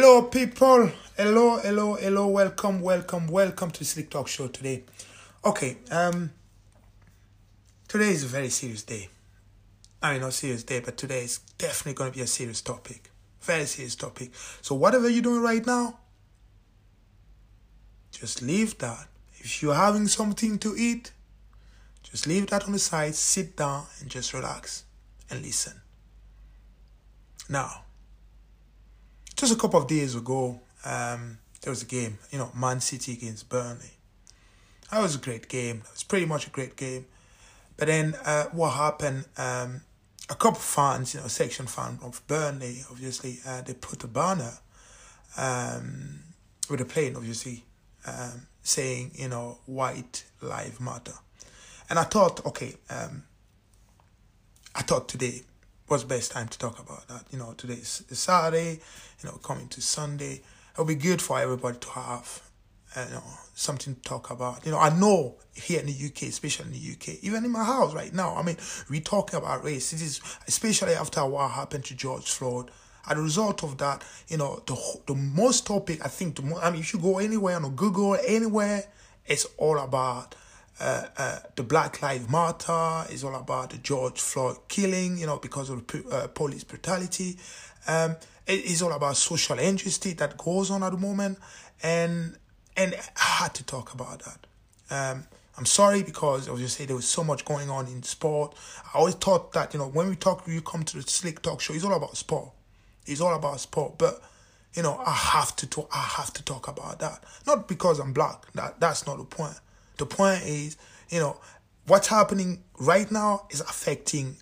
Hello, people. Hello, hello, hello. Welcome, welcome, welcome to Slick Talk Show today. Okay, um, today is a very serious day. I mean, not serious day, but today is definitely going to be a serious topic. Very serious topic. So, whatever you're doing right now, just leave that. If you're having something to eat, just leave that on the side, sit down, and just relax and listen. Now, just a couple of days ago, um, there was a game, you know, Man City against Burnley. That was a great game. It was pretty much a great game. But then uh, what happened, um, a couple of fans, you know, section fan of Burnley, obviously, uh, they put a banner um, with a plane, obviously, um, saying, you know, white live matter. And I thought, okay, um, I thought today was best time to talk about that. You know, today is Saturday, you know, coming to Sunday. It'll be good for everybody to have, uh, you know, something to talk about. You know, I know here in the UK, especially in the UK, even in my house right now. I mean, we talking about race. It is especially after what happened to George Floyd. As a result of that, you know, the the most topic I think, the most, I mean, if you go anywhere on Google, anywhere, it's all about uh, uh, the Black Lives Matter is all about the George Floyd killing, you know, because of uh, police brutality. Um, it is all about social injustice that goes on at the moment, and and I had to talk about that. Um, I'm sorry because obviously there was so much going on in sport. I always thought that you know when we talk, you come to the Slick Talk Show, it's all about sport. It's all about sport, but you know I have to talk. I have to talk about that, not because I'm black. That that's not the point the point is, you know, what's happening right now is affecting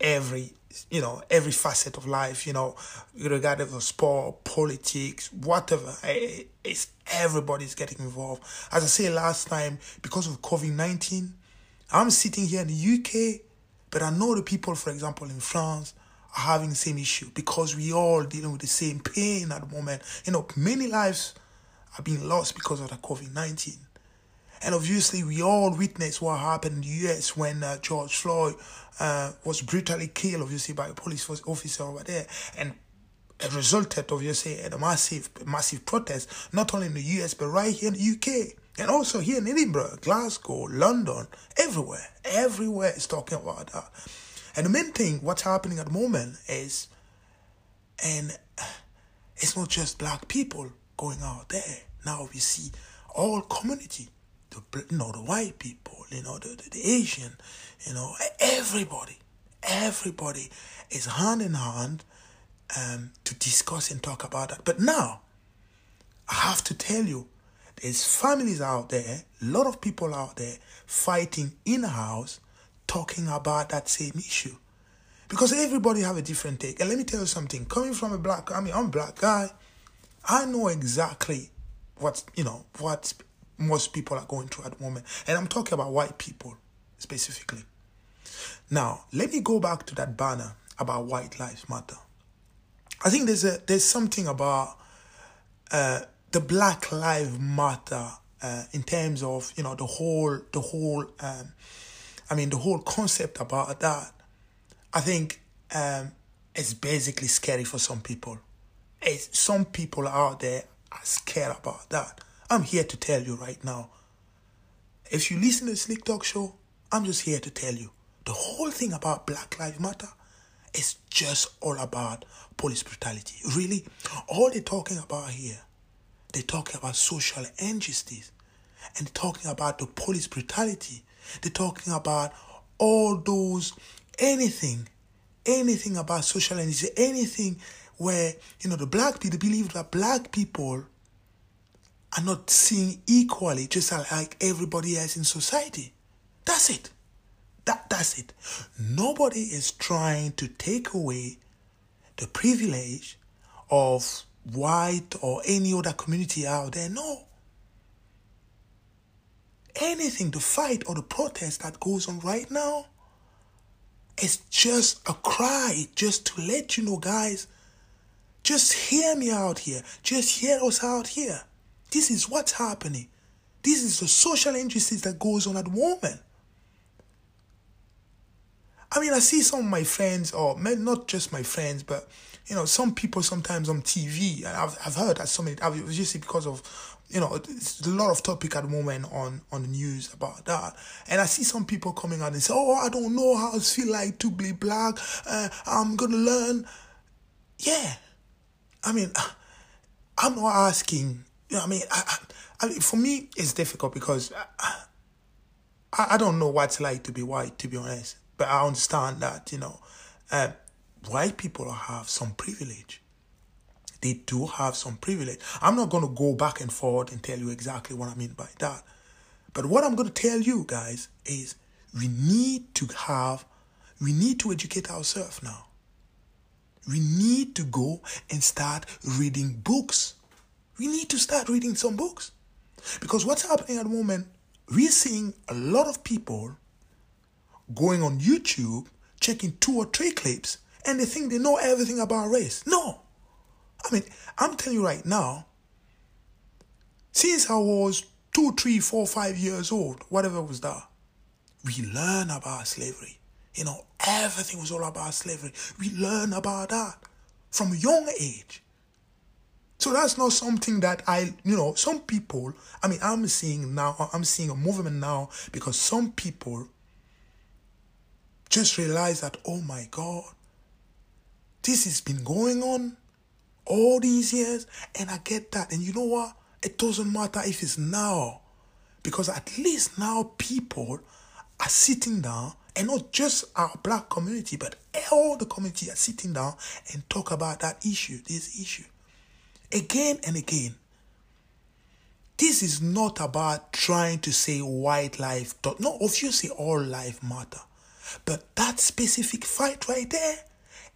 every you know every facet of life you know regardless of sport politics whatever. Eh, eh, it's everybody's getting involved. As i said last time because of covid-19 i'm sitting here in the uk but i know the people for example in france are having the same issue because we all dealing with the same pain at the moment. You know many lives are being lost because of the covid-19 and obviously, we all witnessed what happened in the US when uh, George Floyd uh, was brutally killed, obviously, by a police officer over there. And it resulted, obviously, in a massive, massive protest, not only in the US, but right here in the UK. And also here in Edinburgh, Glasgow, London, everywhere. Everywhere is talking about that. And the main thing, what's happening at the moment is, and it's not just black people going out there. Now we see all community the you know the white people, you know the, the, the Asian, you know everybody, everybody is hand in hand um, to discuss and talk about that. But now, I have to tell you, there's families out there, a lot of people out there fighting in house, talking about that same issue. Because everybody have a different take. And let me tell you something. Coming from a black, I mean, I'm a black guy. I know exactly what you know what most people are going through at the moment. And I'm talking about white people specifically. Now, let me go back to that banner about white lives matter. I think there's a there's something about uh, the Black Lives Matter uh, in terms of you know the whole the whole um, I mean the whole concept about that. I think um, it's basically scary for some people. It's, some people out there are scared about that. I'm here to tell you right now. If you listen to the Slick Talk Show, I'm just here to tell you the whole thing about Black Lives Matter is just all about police brutality. Really, all they're talking about here, they're talking about social injustice and talking about the police brutality. They're talking about all those anything, anything about social injustice, anything where you know the black people believe that black people are not seen equally, just like everybody else in society. That's it. That, that's it. Nobody is trying to take away the privilege of white or any other community out there. No. Anything, the fight or the protest that goes on right now is just a cry, just to let you know, guys, just hear me out here. Just hear us out here. This is what's happening. This is the social injustice that goes on at the moment. I mean, I see some of my friends, or not just my friends, but you know, some people sometimes on TV, and I've, I've heard that so many, obviously because of, you know, a lot of topic at the moment on, on the news about that. And I see some people coming out and say, oh, I don't know how it feel like to be black. Uh, I'm going to learn. Yeah. I mean, I'm not asking, you know, I mean, I, I, for me, it's difficult because I, I, don't know what it's like to be white, to be honest. But I understand that, you know, uh, white people have some privilege. They do have some privilege. I'm not going to go back and forth and tell you exactly what I mean by that. But what I'm going to tell you guys is we need to have, we need to educate ourselves now. We need to go and start reading books. We need to start reading some books. Because what's happening at the moment, we're seeing a lot of people going on YouTube, checking two or three clips, and they think they know everything about race. No. I mean, I'm telling you right now, since I was two, three, four, five years old, whatever was that, we learn about slavery. You know, everything was all about slavery. We learn about that from a young age. So that's not something that I, you know, some people, I mean, I'm seeing now, I'm seeing a movement now because some people just realize that, oh my God, this has been going on all these years, and I get that. And you know what? It doesn't matter if it's now, because at least now people are sitting down, and not just our black community, but all the community are sitting down and talk about that issue, this issue, again and again. This is not about trying to say white life. No, obviously all life matter. But that specific fight right there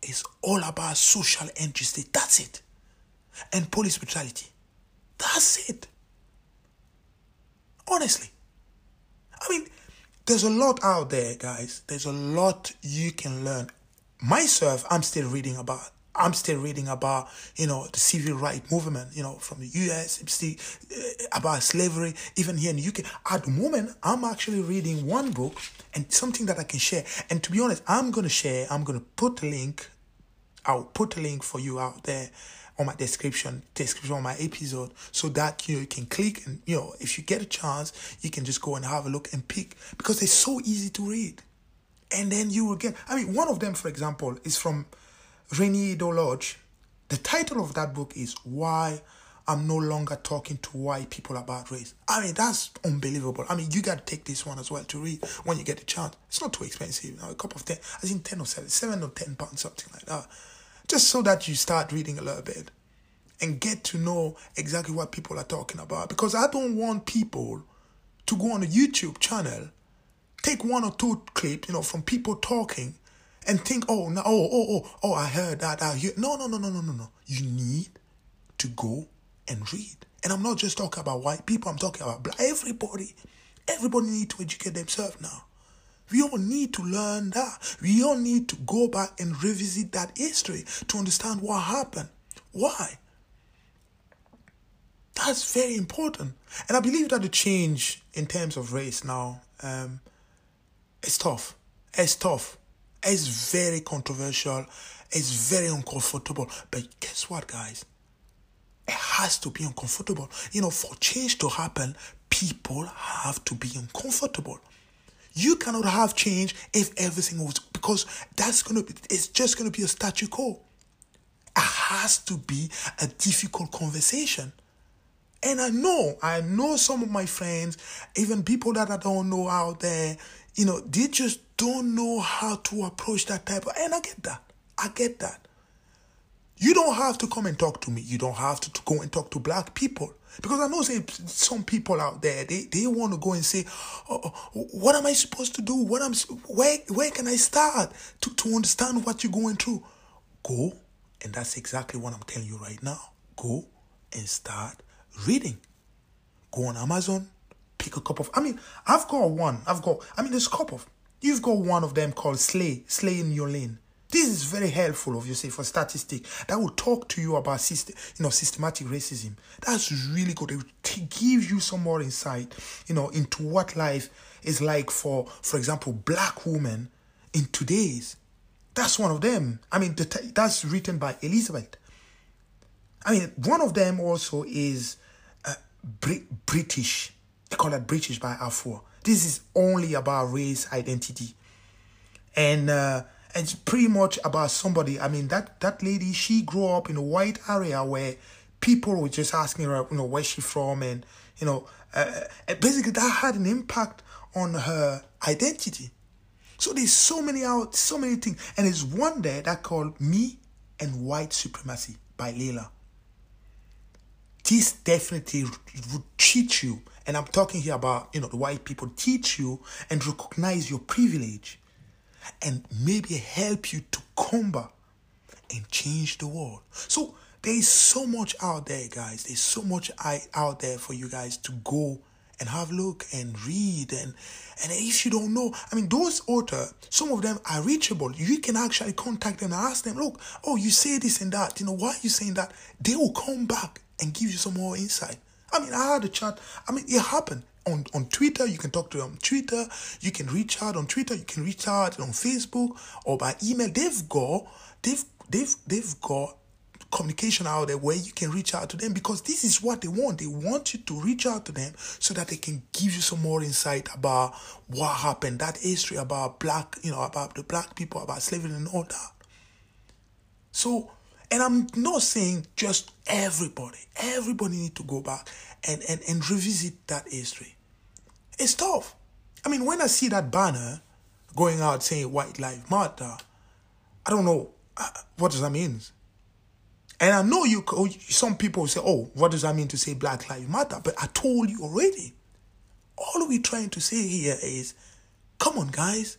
is all about social injustice. That's it. And police brutality. That's it. Honestly. I mean, there's a lot out there, guys. There's a lot you can learn. Myself, I'm still reading about I'm still reading about, you know, the civil rights movement, you know, from the US, still uh, about slavery, even here in the UK. At the moment, I'm actually reading one book and something that I can share. And to be honest, I'm going to share, I'm going to put a link, I'll put a link for you out there on my description, description on my episode, so that you, know, you can click and, you know, if you get a chance, you can just go and have a look and pick because they're so easy to read. And then you will get, I mean, one of them, for example, is from Reni Eddo-Lodge. The title of that book is Why I'm No Longer Talking to White People About Race. I mean, that's unbelievable. I mean, you got to take this one as well to read when you get the chance. It's not too expensive. Know, a cup of 10, I think 10 or 7, 7 or 10 pounds, something like that. Just so that you start reading a little bit and get to know exactly what people are talking about. Because I don't want people to go on a YouTube channel, take one or two clips, you know, from people talking and think, oh, no, oh, oh, oh, oh, I heard that. I hear. No, no, no, no, no, no, no. You need to go and read. And I'm not just talking about white people. I'm talking about black. Everybody, everybody need to educate themselves now. We all need to learn that. We all need to go back and revisit that history to understand what happened. Why? That's very important. And I believe that the change in terms of race now um, is tough. It's tough. It's very controversial. It's very uncomfortable. But guess what, guys? It has to be uncomfortable. You know, for change to happen, people have to be uncomfortable. You cannot have change if everything was because that's gonna be it's just gonna be a statu quo. It has to be a difficult conversation. And I know, I know some of my friends, even people that I don't know out there, you know, they just don't know how to approach that type of, and I get that. I get that. You don't have to come and talk to me. You don't have to, to go and talk to black people. Because I know say, some people out there, they, they want to go and say, oh, oh, what am I supposed to do? What am where where can I start to, to understand what you're going through? Go, and that's exactly what I'm telling you right now. Go and start reading. Go on Amazon, pick a cup of I mean, I've got one. I've got I mean there's a couple of you've got one of them called Slay, Slay in Your Lane. This is very helpful, obviously, for statistic that will talk to you about system, you know, systematic racism. That's really good. It will give you some more insight, you know, into what life is like for, for example, black women in today's That's one of them. I mean, the, that's written by Elizabeth. I mean, one of them also is uh, Brit- British. They call it British by Afua. This is only about race identity, and uh, it's pretty much about somebody. I mean, that that lady, she grew up in a white area where people were just asking her, you know, where she from, and you know, uh, uh basically that had an impact on her identity. So there's so many out, so many things, and there's one there that called "Me and White Supremacy" by Layla. This definitely would teach you, and I'm talking here about you know the white people teach you and recognize your privilege, and maybe help you to combat and change the world. So there's so much out there, guys. There's so much out there for you guys to go and have a look and read and and if you don't know i mean those authors some of them are reachable you can actually contact them and ask them look oh you say this and that you know why are you saying that they will come back and give you some more insight i mean i had a chat i mean it happened on, on Twitter, you can talk to them on Twitter, you can reach out on Twitter, you can reach out on Facebook or by email. They've got they've they've they've got communication out there where you can reach out to them because this is what they want. They want you to reach out to them so that they can give you some more insight about what happened, that history about black, you know, about the black people, about slavery and all that. So, and I'm not saying just everybody, everybody need to go back and, and, and revisit that history. It's tough. I mean, when I see that banner going out saying white life matter, I don't know uh, what does that mean. And I know you, some people say, oh, what does that mean to say Black Lives Matter? But I told you already. All we're trying to say here is, come on, guys.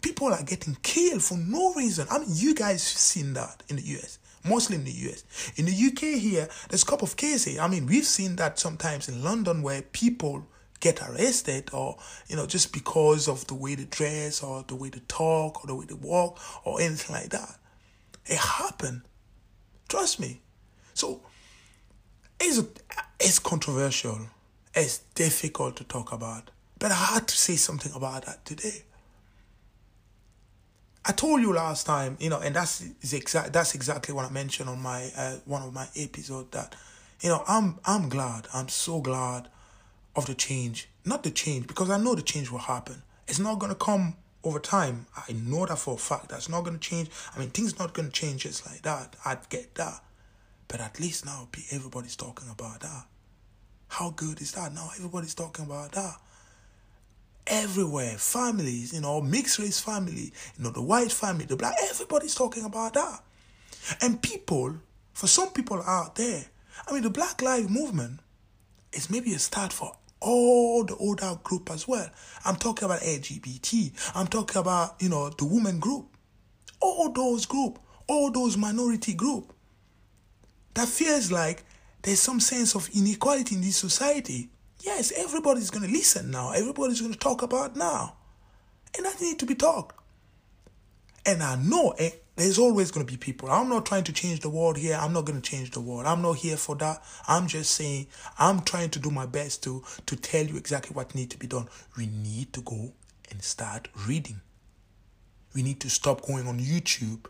People are getting killed for no reason. I mean, you guys seen that in the US, mostly in the US. In the UK here, there's a couple of cases. I mean, we've seen that sometimes in London where people get arrested or, you know, just because of the way they dress or the way they talk or the way they walk or anything like that. It happened. Trust me. So it's it's controversial. It's difficult to talk about. But I had to say something about that today. I told you last time, you know, and that's is exact that's exactly what I mentioned on my uh, one of my episodes that you know, I'm I'm glad. I'm so glad of the change. Not the change because I know the change will happen. It's not to come over time, I know that for a fact. That's not to change. I mean, things not to change just like that. I get that. But at least now everybody's talking about that. How good is that? Now everybody's talking about that. Everywhere, families, you know, mixed race family, you know, the white family, the black, everybody's talking about that. And people, for some people out there, I mean, the Black Lives Movement is maybe a start for all the older group as well. I'm talking about LGBT. I'm talking about, you know, the women group. All those group, all those minority group. That feels like there's some sense of inequality in this society. Yes, everybody's going to listen now. Everybody's going to talk about now. And that need to be talked. And I know eh, there's always going to be people. I'm not trying to change the world here. I'm not going to change the world. I'm not here for that. I'm just saying I'm trying to do my best to to tell you exactly what needs to be done. We need to go and start reading. We need to stop going on YouTube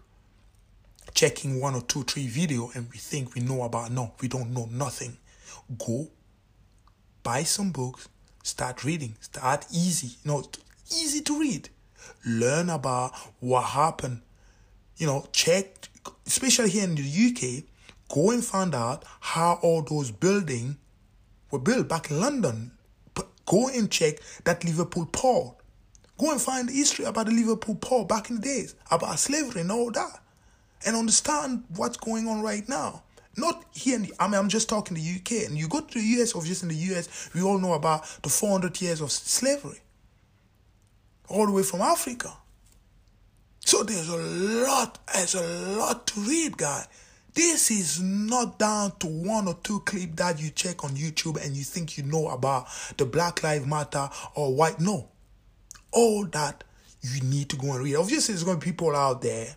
checking one or two, three video and we think we know about no, we don't know nothing. Go buy some books, start reading, start easy, you know, easy to read. Learn about what happened you know, check, especially here in the UK, go and find out how all those buildings were built back in London. Go and check that Liverpool port. Go and find the history about the Liverpool port back in the days, about slavery and all that. And understand what's going on right now. Not here in the, I mean, I'm just talking the UK. And you go to the US, just in the US, we all know about the 400 years of slavery. All the way from Africa. So there's a lot, there's a lot to read, guy. This is not down to one or two clips that you check on YouTube and you think you know about the Black Lives Matter or white. No. All that you need to go and read. Obviously, there's going to be people out there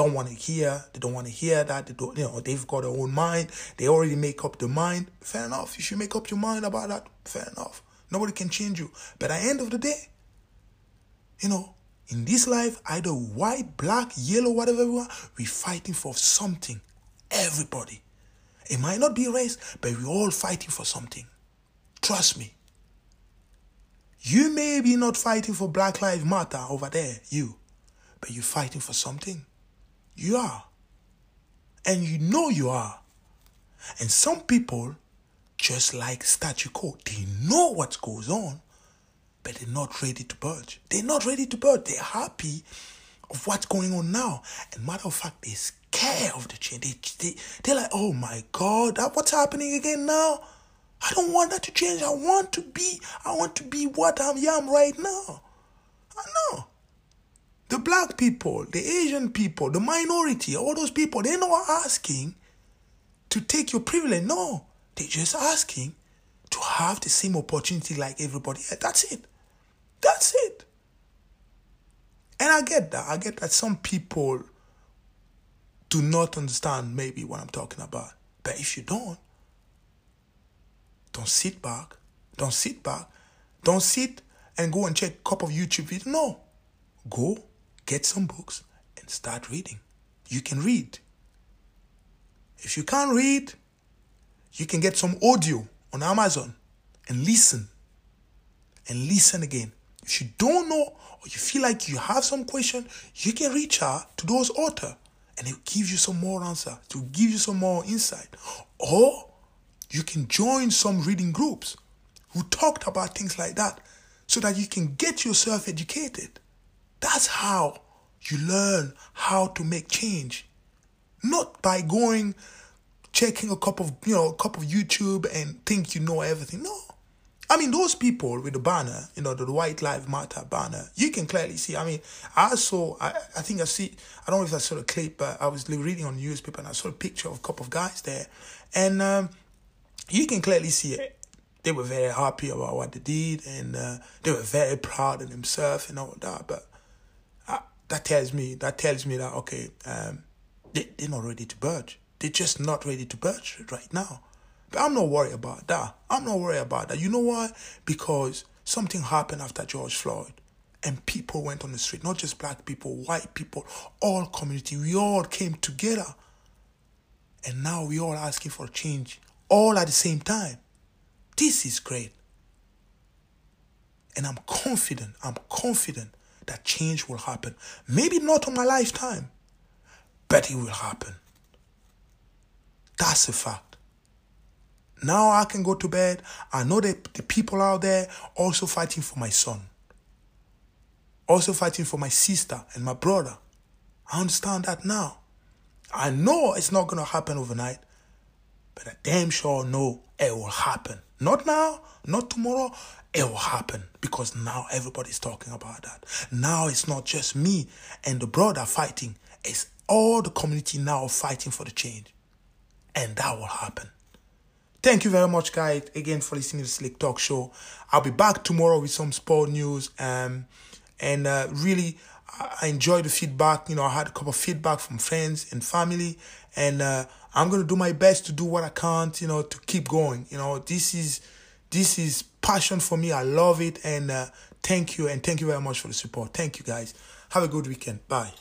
don't want to hear. They don't want to hear that. They don't, you know, they've got their own mind. They already make up their mind. Fair enough. You should make up your mind about that. Fair enough. Nobody can change you. But at the end of the day, you know, In this life, either white, black, yellow, whatever we are, we're fighting for something. Everybody. It might not be race, but we're all fighting for something. Trust me. You may be not fighting for Black Lives Matter over there, you, but you're fighting for something. You are. And you know you are. And some people just like statue quo. They know what goes on, but they're not ready to budge. They're not ready to budge. They're happy of what's going on now. And matter of fact, they're scared of the change. They, they, they're like, oh my God, what's happening again now? I don't want that to change. I want to be, I want to be what I am right now. I know. The black people, the Asian people, the minority, all those people, they're not asking to take your privilege. No. They're just asking to have the same opportunity like everybody else. That's it. That's it. And I get that. I get that some people do not understand maybe what I'm talking about. But if you don't, don't sit back. Don't sit back. Don't sit and go and check a couple of YouTube videos. No. Go, get some books, and start reading. You can read. If you can't read, you can get some audio on Amazon and listen. And listen again. If you don't know or you feel like you have some question, you can reach out to those author and will give you some more answer, to give you some more insight. Or you can join some reading groups who talked about things like that so that you can get yourself educated. That's how you learn how to make change. Not by going checking a cup of you know a cup of YouTube and think you know everything. No. I mean, those people with the banner, you know, the White Lives Matter banner, you can clearly see. I mean, I saw, I, I think I see, I don't know if I saw a clip, but I was reading on newspaper and I saw a picture of a couple of guys there. And um, you can clearly see it. They were very happy about what they did and uh, they were very proud of themselves and all that. But that tells me, that tells me that, okay, um, they, they're not ready to budge. They're just not ready to budge right now. But I'm not worried about that. I'm not worried about that. You know why? Because something happened after George Floyd. And people went on the street, not just black people, white people, all community. We all came together. And now we all asking for change, all at the same time. This is great. And I'm confident, I'm confident that change will happen. Maybe not on my lifetime, but it will happen. That's a fact. Now I can go to bed. I know that the people out there also fighting for my son, also fighting for my sister and my brother. I understand that now. I know it's not going to happen overnight, but I damn sure know it will happen. Not now, not tomorrow, it will happen because now everybody's talking about that. Now it's not just me and the brother fighting, it's all the community now fighting for the change and that will happen. Thank you very much, guys, again for listening to Slick Talk Show. I'll be back tomorrow with some sport news. Um, and uh, really, I enjoyed the feedback. You know, I had a couple of feedback from friends and family, and uh, I'm gonna do my best to do what I can. You know, to keep going. You know, this is this is passion for me. I love it, and uh, thank you, and thank you very much for the support. Thank you, guys. Have a good weekend. Bye.